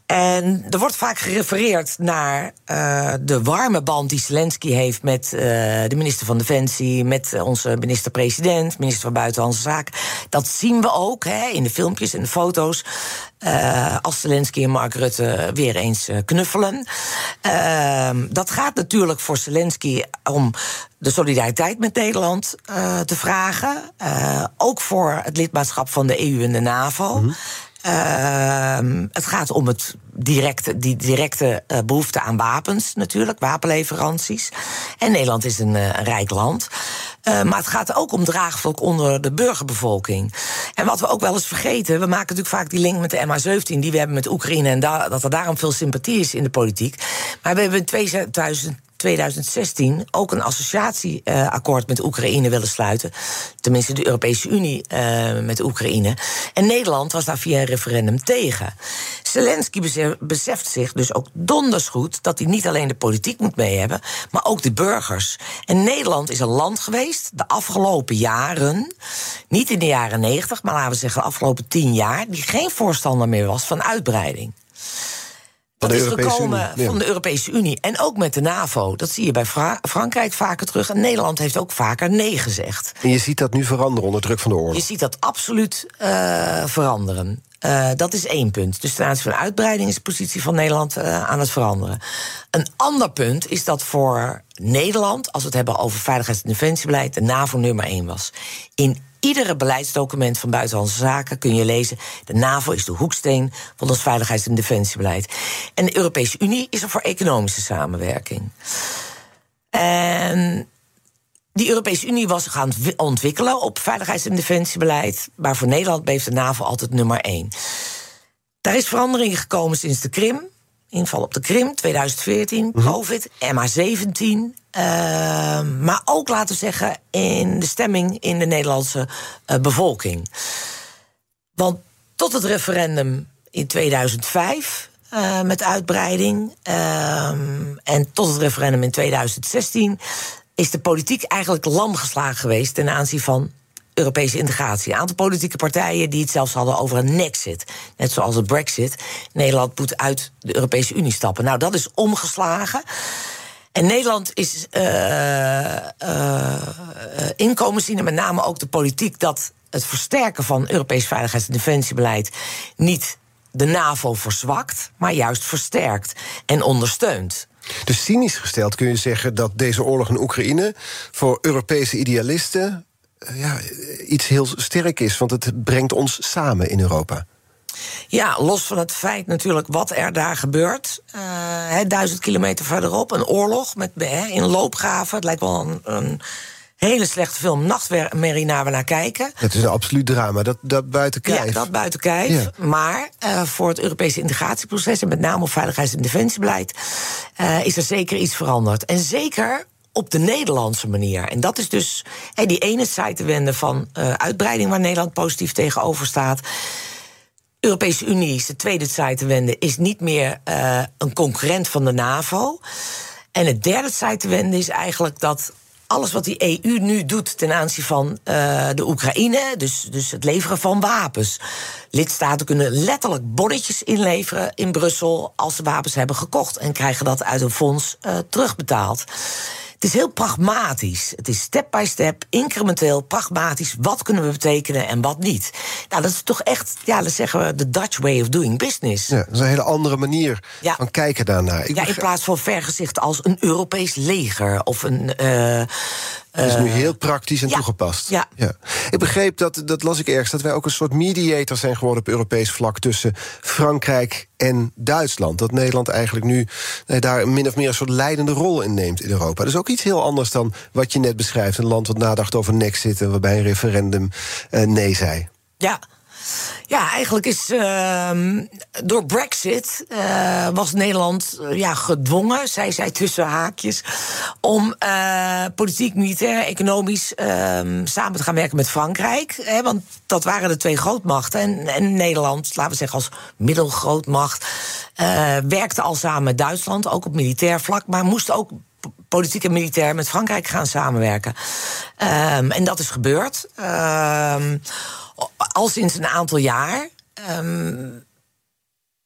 En er wordt vaak gerefereerd naar uh, de warme band die Zelensky heeft met uh, de minister van Defensie, met onze minister-president, minister van Buitenlandse Zaken. Dat zien we ook hè, in de filmpjes en de foto's. Als Zelensky en Mark Rutte weer eens knuffelen. dat gaat natuurlijk voor Zelensky om de solidariteit met Nederland te vragen. ook voor het lidmaatschap van de EU en de NAVO. -hmm. Uh, het gaat om het directe, die directe uh, behoefte aan wapens natuurlijk, wapenleveranties. En Nederland is een, een rijk land. Uh, maar het gaat ook om draagvlak onder de burgerbevolking. En wat we ook wel eens vergeten, we maken natuurlijk vaak die link met de MH17 die we hebben met Oekraïne en da dat er daarom veel sympathie is in de politiek. Maar we hebben in 2000 2016 ook een associatieakkoord met Oekraïne willen sluiten. Tenminste, de Europese Unie uh, met Oekraïne. En Nederland was daar via een referendum tegen. Zelensky beseft zich dus ook donders goed dat hij niet alleen de politiek moet mee hebben, maar ook de burgers. En Nederland is een land geweest de afgelopen jaren, niet in de jaren 90, maar laten we zeggen de afgelopen tien jaar, die geen voorstander meer was van uitbreiding. Dat is gekomen Unie, van de Europese Unie. En ook met de NAVO. Dat zie je bij Fra Frankrijk vaker terug. En Nederland heeft ook vaker nee gezegd. En je ziet dat nu veranderen onder druk van de oorlog. Je ziet dat absoluut uh, veranderen. Uh, dat is één punt. Dus ten aanzien van uitbreiding is de positie van Nederland uh, aan het veranderen. Een ander punt is dat voor Nederland, als we het hebben over veiligheids- en defensiebeleid, de NAVO nummer één was. In iedere beleidsdocument van Buitenlandse Zaken kun je lezen: de NAVO is de hoeksteen van ons veiligheids- en defensiebeleid. En de Europese Unie is er voor economische samenwerking. En die Europese Unie was gaan ontwikkelen op veiligheids- en defensiebeleid. Maar voor Nederland bleef de NAVO altijd nummer één. Daar is verandering gekomen sinds de Krim. Inval op de Krim, 2014, mhm. COVID, MH17. Uh, maar ook, laten we zeggen, in de stemming in de Nederlandse uh, bevolking. Want tot het referendum in 2005 uh, met uitbreiding. Ehm, en tot het referendum in 2016 is de politiek eigenlijk lam geslagen geweest ten aanzien van Europese integratie. Een aantal politieke partijen die het zelfs hadden over een nexit. Net zoals het Brexit. Nederland moet uit de Europese Unie stappen. Nou, dat is omgeslagen. En Nederland is uh, uh, inkomen zien, en met name ook de politiek, dat het versterken van Europees veiligheids- en defensiebeleid niet de NAVO verzwakt, maar juist versterkt en ondersteunt. Dus cynisch gesteld kun je zeggen dat deze oorlog in Oekraïne voor Europese idealisten ja, iets heel sterk is, want het brengt ons samen in Europa. Ja, los van het feit natuurlijk wat er daar gebeurt. Uh, duizend kilometer verderop, een oorlog met, in loopgraven. Het lijkt wel een, een hele slechte film, Nachtmerrie, naar we naar kijken. Het is een absoluut drama, dat, dat buiten kijf. Ja, dat buiten kijf. Maar uh, voor het Europese integratieproces... en met name op veiligheids- en defensiebeleid... Uh, is er zeker iets veranderd. En zeker op de Nederlandse manier. En dat is dus die ene zijde van uh, uitbreiding... waar Nederland positief tegenover staat... Europese Unie is de tweede zijde is niet meer uh, een concurrent van de NAVO. En het derde zijde is eigenlijk dat alles wat die EU nu doet ten aanzien van uh, de Oekraïne, dus, dus het leveren van wapens. Lidstaten kunnen letterlijk bonnetjes inleveren in Brussel als ze wapens hebben gekocht en krijgen dat uit een fonds terugbetaald. Het is heel pragmatisch. Het is step by step, incrementeel, pragmatisch. Wat kunnen we betekenen en wat niet? Nou, dat is toch echt, ja, dan zeggen we de Dutch way of doing business. Ja, dat is een hele andere manier van kijken daarnaar. Ik ja, in plaats van vergezicht als een Europees leger of een. Uh, dat is nu heel praktisch en toegepast. Ja. ja. Ik begreep dat, dat las ik ergens, dat wij ook een soort mediator zijn geworden op Europees vlak tussen Frankrijk en Duitsland. Dat Nederland eigenlijk nu nee, daar min of meer een soort leidende rol in neemt in Europa. Dat is ook iets heel anders dan wat je net beschrijft. Een land wat nadacht over Nexit en waarbij een referendum uh, nee zei. Ja, ja, eigenlijk is uh, door Brexit uh, was Nederland uh, ja, gedwongen, zij zij tussen haakjes, om uh, politiek, militair, economisch ehm, samen te gaan werken met Frankrijk. Hè, want dat waren de twee grootmachten. En, en Nederland, laten we zeggen als middelgrootmacht, werkte al samen met Duitsland, ook op militair vlak, maar moest ook politiek en militair met Frankrijk gaan samenwerken. Um, en dat is gebeurd. Um, al sinds een aantal jaar. Um,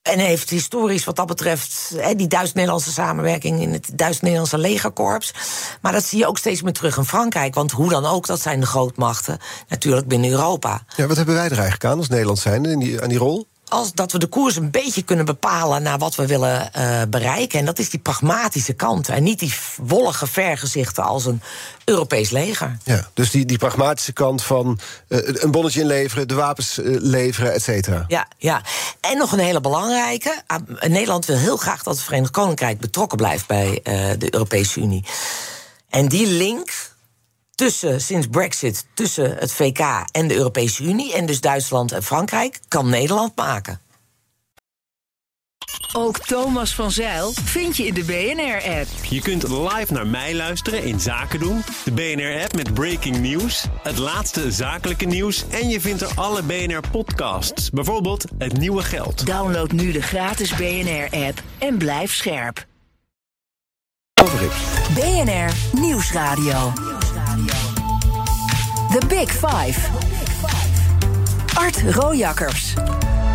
en heeft historisch wat dat betreft die Duits-Nederlandse samenwerking in het Duits-Nederlandse legerkorps. Maar dat zie je ook steeds meer terug in Frankrijk. Want hoe dan ook, dat zijn de grootmachten natuurlijk binnen Europa. Ja, wat hebben wij er eigenlijk aan als Nederland zijn in die, aan die rol? Als dat we de koers een beetje kunnen bepalen naar wat we willen uh, bereiken. En dat is die pragmatische kant. En niet die wollige vergezichten als een Europees leger. Ja, dus die, die pragmatische kant van uh, een bonnetje inleveren, de wapens uh, leveren, et cetera. Ja, ja. En nog een hele belangrijke. Nederland wil heel graag dat het Verenigd Koninkrijk betrokken blijft bij de Europese Unie. En die link tussen, sinds Brexit, tussen het VK en de Europese Unie, en dus Duitsland en Frankrijk, kan Nederland maken. Ook Thomas van Zeil vind je in de BNR-app. Je kunt live naar mij luisteren in Zaken doen. De BNR-app met breaking news, het laatste zakelijke nieuws... en je vindt er alle BNR-podcasts, bijvoorbeeld Het Nieuwe Geld. Download nu de gratis BNR-app en blijf scherp. BNR Nieuwsradio. The Big Five. Art Rojakkers.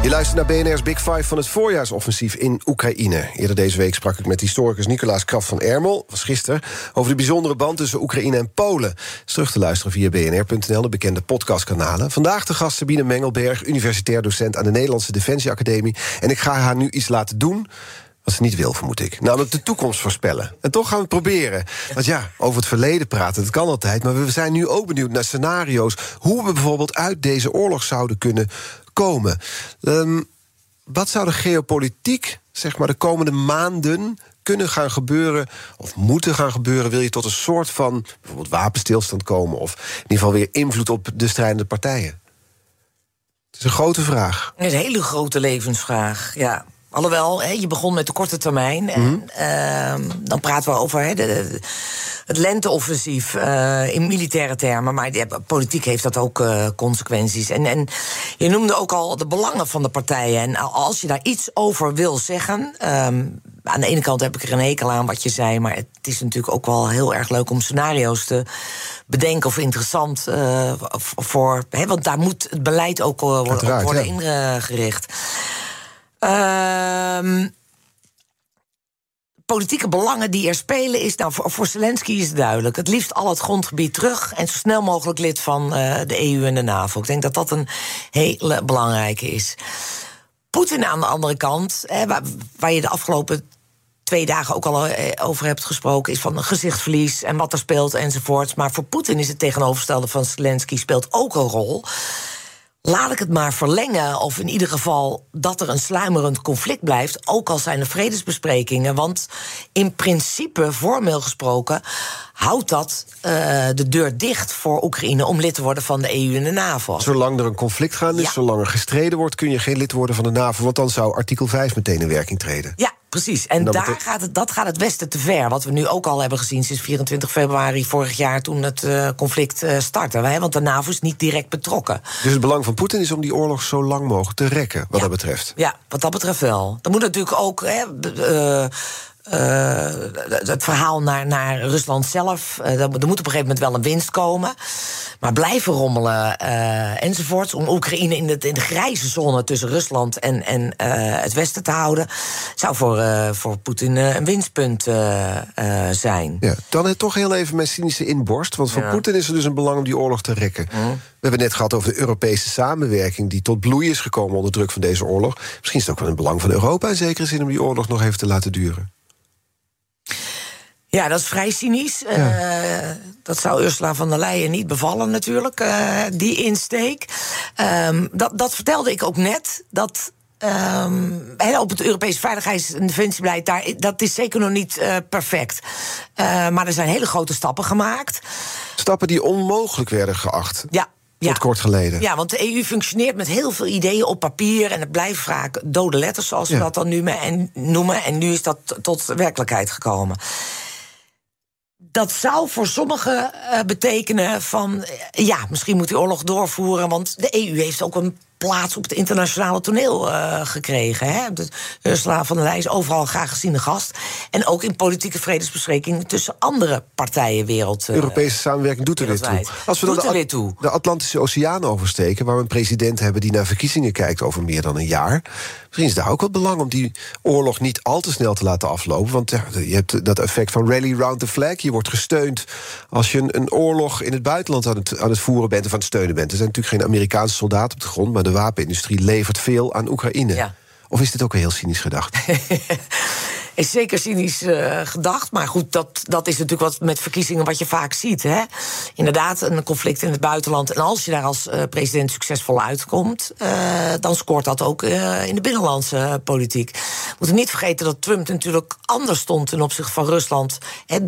Je luistert naar BNR's Big Five van het voorjaarsoffensief in Oekraïne. Eerder deze week sprak ik met historicus Nicolaas Kraft van Ermel, was gisteren, over de bijzondere band tussen Oekraïne en Polen. Is terug te luisteren via bnr.nl, de bekende podcastkanalen. Vandaag de gast Sabine Mengelberg, universitair docent aan de Nederlandse Defensieacademie. En ik ga haar nu iets laten doen wat ze niet wil, vermoed ik. Namelijk de toekomst voorspellen. En toch gaan we het proberen. Want ja, over het verleden praten, dat kan altijd. Maar we zijn nu ook benieuwd naar scenario's. Hoe we bijvoorbeeld uit deze oorlog zouden kunnen komen. Um, wat zou de geopolitiek, zeg maar, de komende maanden kunnen gaan gebeuren, of moeten gaan gebeuren, wil je tot een soort van bijvoorbeeld wapenstilstand komen, of in ieder geval weer invloed op de strijdende partijen? Het is een grote vraag. Een hele grote levensvraag, ja. Alhoewel, hè, je begon met de korte termijn. En Mhm. ehm, dan praten we over hè, de, de- het lenteoffensief eh, in militaire termen. Maar politiek heeft dat ook eh, consequenties. En, en je noemde ook al de belangen van de partijen. En als je daar iets over wil zeggen. ehm, aan de ene kant heb ik er een hekel aan wat je zei. Maar het is natuurlijk ook wel heel erg leuk om scenario's te bedenken. Of interessant eh, voor. Hè, want daar moet het beleid ook worden, Uiteraard, worden ja. ingericht. Ehm politieke belangen die er spelen is... Nou, voor, voor Zelensky is het duidelijk. Het liefst al het grondgebied terug... en zo snel mogelijk lid van eh, de EU en de NAVO. Ik denk dat dat een hele belangrijke is. Poetin aan de andere kant, hè, waar, waar je de afgelopen twee dagen ook al eh, over hebt gesproken... is van gezichtsverlies en wat er speelt enzovoorts. Maar voor Poetin is het tegenovergestelde van Zelensky... speelt ook een rol laat ik het maar verlengen. Of in ieder geval dat er een sluimerend conflict blijft. Ook al zijn er vredesbesprekingen. Want in principe, formeel gesproken, houdt dat eh, de deur dicht voor Oekraïne om lid te worden van de EU en de NAVO. Zolang er een conflict gaande is, Ja. zolang er gestreden wordt, kun je geen lid worden van de NAVO. Want dan zou artikel 5 meteen in werking treden. Ja, precies. En dan daar betek- gaat het, dat gaat het Westen te ver. Wat we nu ook al hebben gezien sinds 24 februari vorig jaar... toen het eh, conflict eh, startte. Hè? Want de NAVO is niet direct betrokken. Dus het belang van Poetin is om die oorlog zo lang mogelijk te rekken, wat Ja. dat betreft. Ja, wat dat betreft wel. Dan moet natuurlijk ook hè, b- eh, het verhaal naar, naar Rusland zelf. eh, er moet op een gegeven moment wel een winst komen. Maar blijven rommelen eh, enzovoort. Om Oekraïne in de, in de grijze zone tussen Rusland en, en het Westen te houden. zou voor, voor Poetin een winstpunt zijn. Ja, dan het toch heel even mijn cynische inborst. Want voor Ja. Poetin is er dus een belang om die oorlog te rekken. We hebben net gehad over de Europese samenwerking... die tot bloei is gekomen onder druk van deze oorlog. Misschien is het ook wel een belang van Europa in zekere zin... om die oorlog nog even te laten duren. Ja, dat is vrij cynisch. Eh, dat zou Ursula van der Leyen niet bevallen, natuurlijk, eh, die insteek. Ehm, dat, dat vertelde ik ook net. Dat. ehm, op het Europese veiligheids- en defensiebeleid, daar, dat is zeker nog niet eh, perfect. Maar er zijn hele grote stappen gemaakt. Stappen die onmogelijk werden geacht. Ja, ja. Tot kort geleden. Ja, want de EU functioneert met heel veel ideeën op papier. En het blijft vaak dode letters, zoals we Ja. dat dan nu me- en noemen. En nu is dat tot werkelijkheid gekomen. Dat zou voor sommigen eh, betekenen van... eh, ja, misschien moet die oorlog doorvoeren... want de EU heeft ook een plaats op het internationale toneel eh, gekregen. Hè? De, Ursula van der Leyen is overal een graag geziene gast. En ook in politieke vredesbesprekingen... tussen andere partijen wereld. eh, Europese samenwerking doet er weer toe. Als we Doet de, weer toe. de Atlantische Oceaan oversteken... waar we een president hebben die naar verkiezingen kijkt over meer dan een jaar... misschien is daar ook wel belang om die oorlog niet al te snel te laten aflopen. Want je hebt dat effect van rally round the flag. Je wordt gesteund als je een, een oorlog in het buitenland aan het, aan het voeren bent... of aan het steunen bent. Er zijn natuurlijk geen Amerikaanse soldaten op de grond... maar de wapenindustrie levert veel aan Oekraïne. Ja. Of is dit ook een heel cynisch gedacht? Is zeker cynisch eh, gedacht. Maar goed, dat, dat is natuurlijk wat met verkiezingen wat je vaak ziet. Hè? Inderdaad, een conflict in het buitenland. En als je daar als eh, president succesvol uitkomt, eh, dan scoort dat ook in de binnenlandse politiek. We moeten niet vergeten dat Trump natuurlijk anders stond ten opzichte van Rusland. Hè,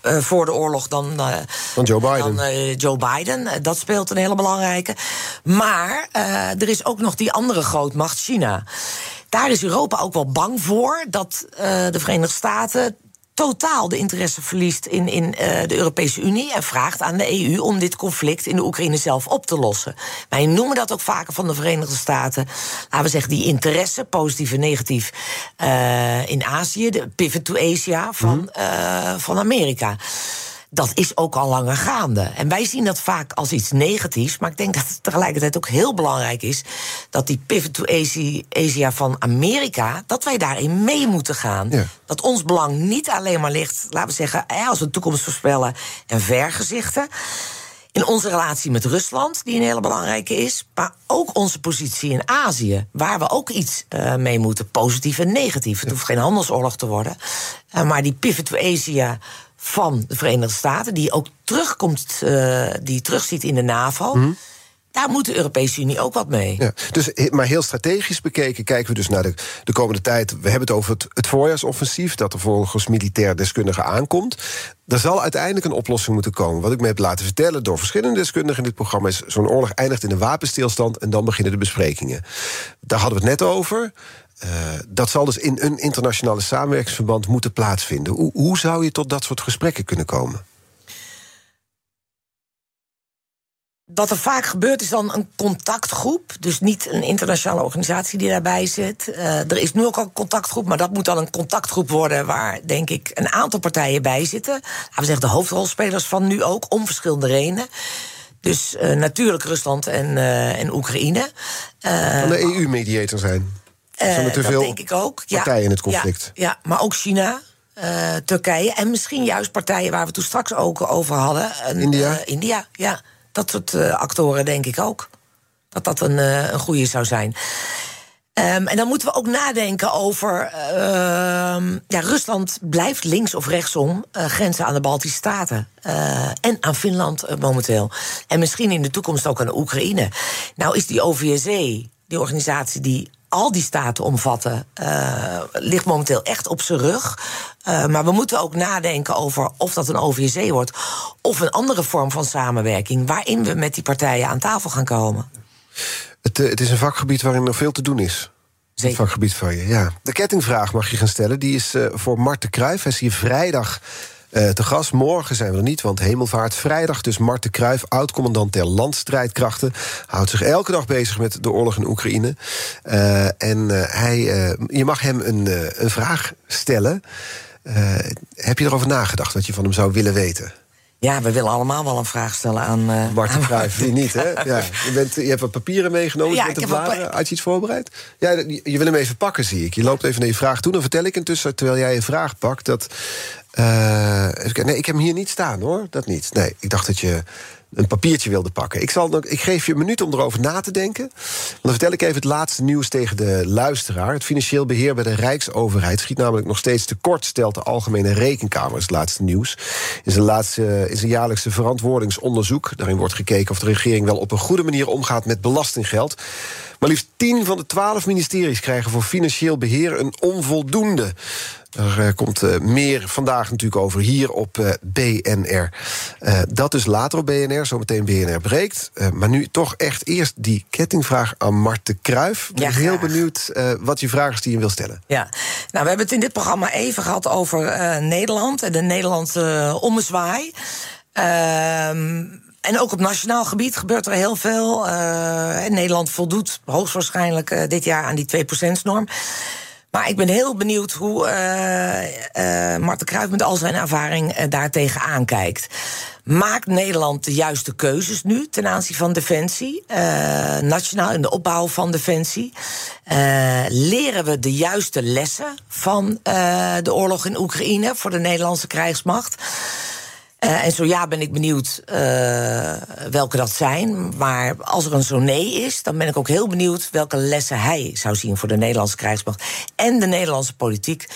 eh, voor de oorlog dan, Van Joe Biden. dan Joe Biden. Dat speelt een hele belangrijke. Maar er is ook nog die andere grootmacht, China. Daar is Europa ook wel bang voor dat de Verenigde Staten totaal de interesse verliest in, in eh, de Europese Unie en vraagt aan de EU om dit conflict in de Oekraïne zelf op te lossen. Wij noemen dat ook vaker van de Verenigde Staten, laten we zeggen, die interesse, positief en negatief, eh, in Azië, de pivot to Asia van, eh, van Amerika. Dat is ook al langer gaande. En wij zien dat vaak als iets negatiefs. Maar ik denk dat het tegelijkertijd ook heel belangrijk is dat die pivot to Asia, Asia van Amerika, dat wij daarin mee moeten gaan. Ja. Dat ons belang niet alleen maar ligt, laten we zeggen, als we de toekomst voorspellen en vergezichten. In onze relatie met Rusland, die een hele belangrijke is. Maar ook onze positie in Azië, waar we ook iets uh, mee moeten. Positief en negatief. Het hoeft geen handelsoorlog te worden. Uh, maar die pivot to Asia van de Verenigde Staten, die ook terugkomt, uh, die terugziet in de NAVO. Mm. Daar moet de Europese Unie ook wat mee. Ja, dus, maar heel strategisch bekeken kijken we dus naar de, de komende tijd. We hebben het over het, het voorjaarsoffensief, dat er volgens militair deskundigen aankomt. Er zal uiteindelijk een oplossing moeten komen. Wat ik me heb laten vertellen door verschillende deskundigen in dit programma is: zo'n oorlog eindigt in een wapenstilstand en dan beginnen de besprekingen. Daar hadden we het net over. Uh, dat zal dus in een internationale samenwerkingsverband moeten plaatsvinden. Hoe, hoe zou je tot dat soort gesprekken kunnen komen? Wat er vaak gebeurt is dan een contactgroep. Dus niet een internationale organisatie die daarbij zit. Uh, er is nu ook al een contactgroep, maar dat moet dan een contactgroep worden waar, denk ik, een aantal partijen bij zitten. Laten we zeggen, de hoofdrolspelers van nu ook, om verschillende redenen. Dus uh, natuurlijk Rusland en, uh, en Oekraïne. Kan de EU-mediator zijn? Zijn er te dat veel denk ik ook. partijen ja, in het conflict? Ja, ja maar ook China. Uh, Turkije en misschien juist partijen waar we toen straks ook over hadden. India? Uh, India, ja. Dat soort actoren denk ik ook. Dat dat een, een goede zou zijn. Um, en dan moeten we ook nadenken over. Uh, ja, Rusland blijft links of rechtsom grenzen aan de Baltische Staten. En aan Finland momenteel. En misschien in de toekomst ook aan Oekraïne. Nou is die OVSE, die organisatie die al die staten omvatten, uh, ligt momenteel echt op zijn rug. Uh, maar we moeten ook nadenken over of dat een OVSE wordt of een andere vorm van samenwerking, waarin we met die partijen aan tafel gaan komen. Het, het is een vakgebied waarin nog veel te doen is. Zeker. Het vakgebied van je, ja. De kettingvraag mag je gaan stellen. Die is uh, voor Mart de Kruijf. Hij is hier vrijdag uh, te gast. Morgen zijn we er niet, want hemelvaart vrijdag. Dus Mart de Kruijf, oud-commandant der landstrijdkrachten... houdt zich elke dag bezig met de oorlog in Oekraïne. Uh, en uh, hij, je mag hem een, een vraag stellen. heb je erover nagedacht wat je van hem zou willen weten? Ja, we willen allemaal wel een vraag stellen aan... Uh, Marten Cruijff, wie niet, hè? Ja. Je, bent, je hebt wat papieren meegenomen, Ja, je bent ik heb bladeren. Had je iets voorbereid? Ja, je, je wil hem even pakken, zie ik. Je loopt even naar je vraag toe. Dan vertel ik intussen, terwijl jij je vraag pakt... dat... Uh, nee, ik heb hem hier niet staan, hoor. Dat niet. Nee, ik dacht dat je een papiertje wilde pakken. Ik, zal, ik geef je een minuut om erover na te denken. Dan vertel ik even het laatste nieuws tegen de luisteraar. Het financieel beheer bij de Rijksoverheid schiet namelijk nog steeds tekort, stelt de Algemene Rekenkamer. Is het laatste nieuws. In zijn, laatste, in zijn jaarlijkse verantwoordingsonderzoek. Daarin wordt gekeken of de regering wel op een goede manier omgaat met belastinggeld. Maar liefst 10 van de 12 ministeries krijgen voor financieel beheer een onvoldoende. Er uh, komt uh, meer vandaag natuurlijk over hier op uh, BNR. dat dus later op BNR, zometeen BNR breekt. maar nu toch echt eerst die kettingvraag aan Mart de Kruijf. Ik ben Ja, heel benieuwd wat je vraag is die je wil stellen. Ja, nou, we hebben het in dit programma even gehad over eh, Nederland en de Nederlandse eh, ommezwaai. Ehm, en ook op nationaal gebied gebeurt er heel veel. Eh, Nederland voldoet hoogstwaarschijnlijk eh, dit jaar aan die 2%-norm. Maar ik ben heel benieuwd hoe eh eh Marten Kruijf met al zijn ervaring eh, daartegen aankijkt. Maakt Nederland de juiste keuzes nu ten aanzien van defensie? nationaal in de opbouw van defensie? Leren we de juiste lessen van de oorlog in Oekraïne voor de Nederlandse krijgsmacht? Eh, en zo ja, ben ik benieuwd eh, welke dat zijn. Maar als er een zo nee is, dan ben ik ook heel benieuwd welke lessen hij zou zien voor de Nederlandse krijgsmacht en de Nederlandse politiek.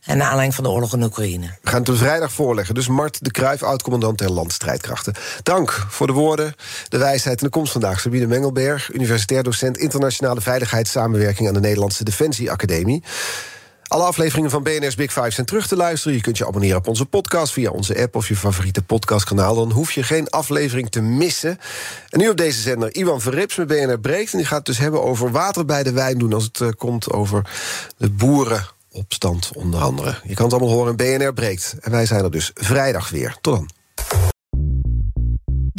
En naar aanleiding van de oorlog in Oekraïne. We gaan het vrijdag voorleggen. Dus Mart de Kruijf, oud-commandant landstrijdkrachten. Dank voor de woorden, de wijsheid en de komst vandaag. Sabine Mengelberg, universitair docent internationale veiligheidssamenwerking aan de Nederlandse Defensieacademie. Alle afleveringen van BNR's Big Five zijn terug te luisteren. Je kunt je abonneren op onze podcast via onze app of je favoriete podcastkanaal. Dan hoef je geen aflevering te missen. En nu op deze zender Iwan Verrips met BNR Breekt. En die gaat het dus hebben over water bij de wijn doen... als het eh, komt over de boerenopstand onder andere. Je kan het allemaal horen in BNR Breekt. En wij zijn er dus vrijdag weer. Tot dan.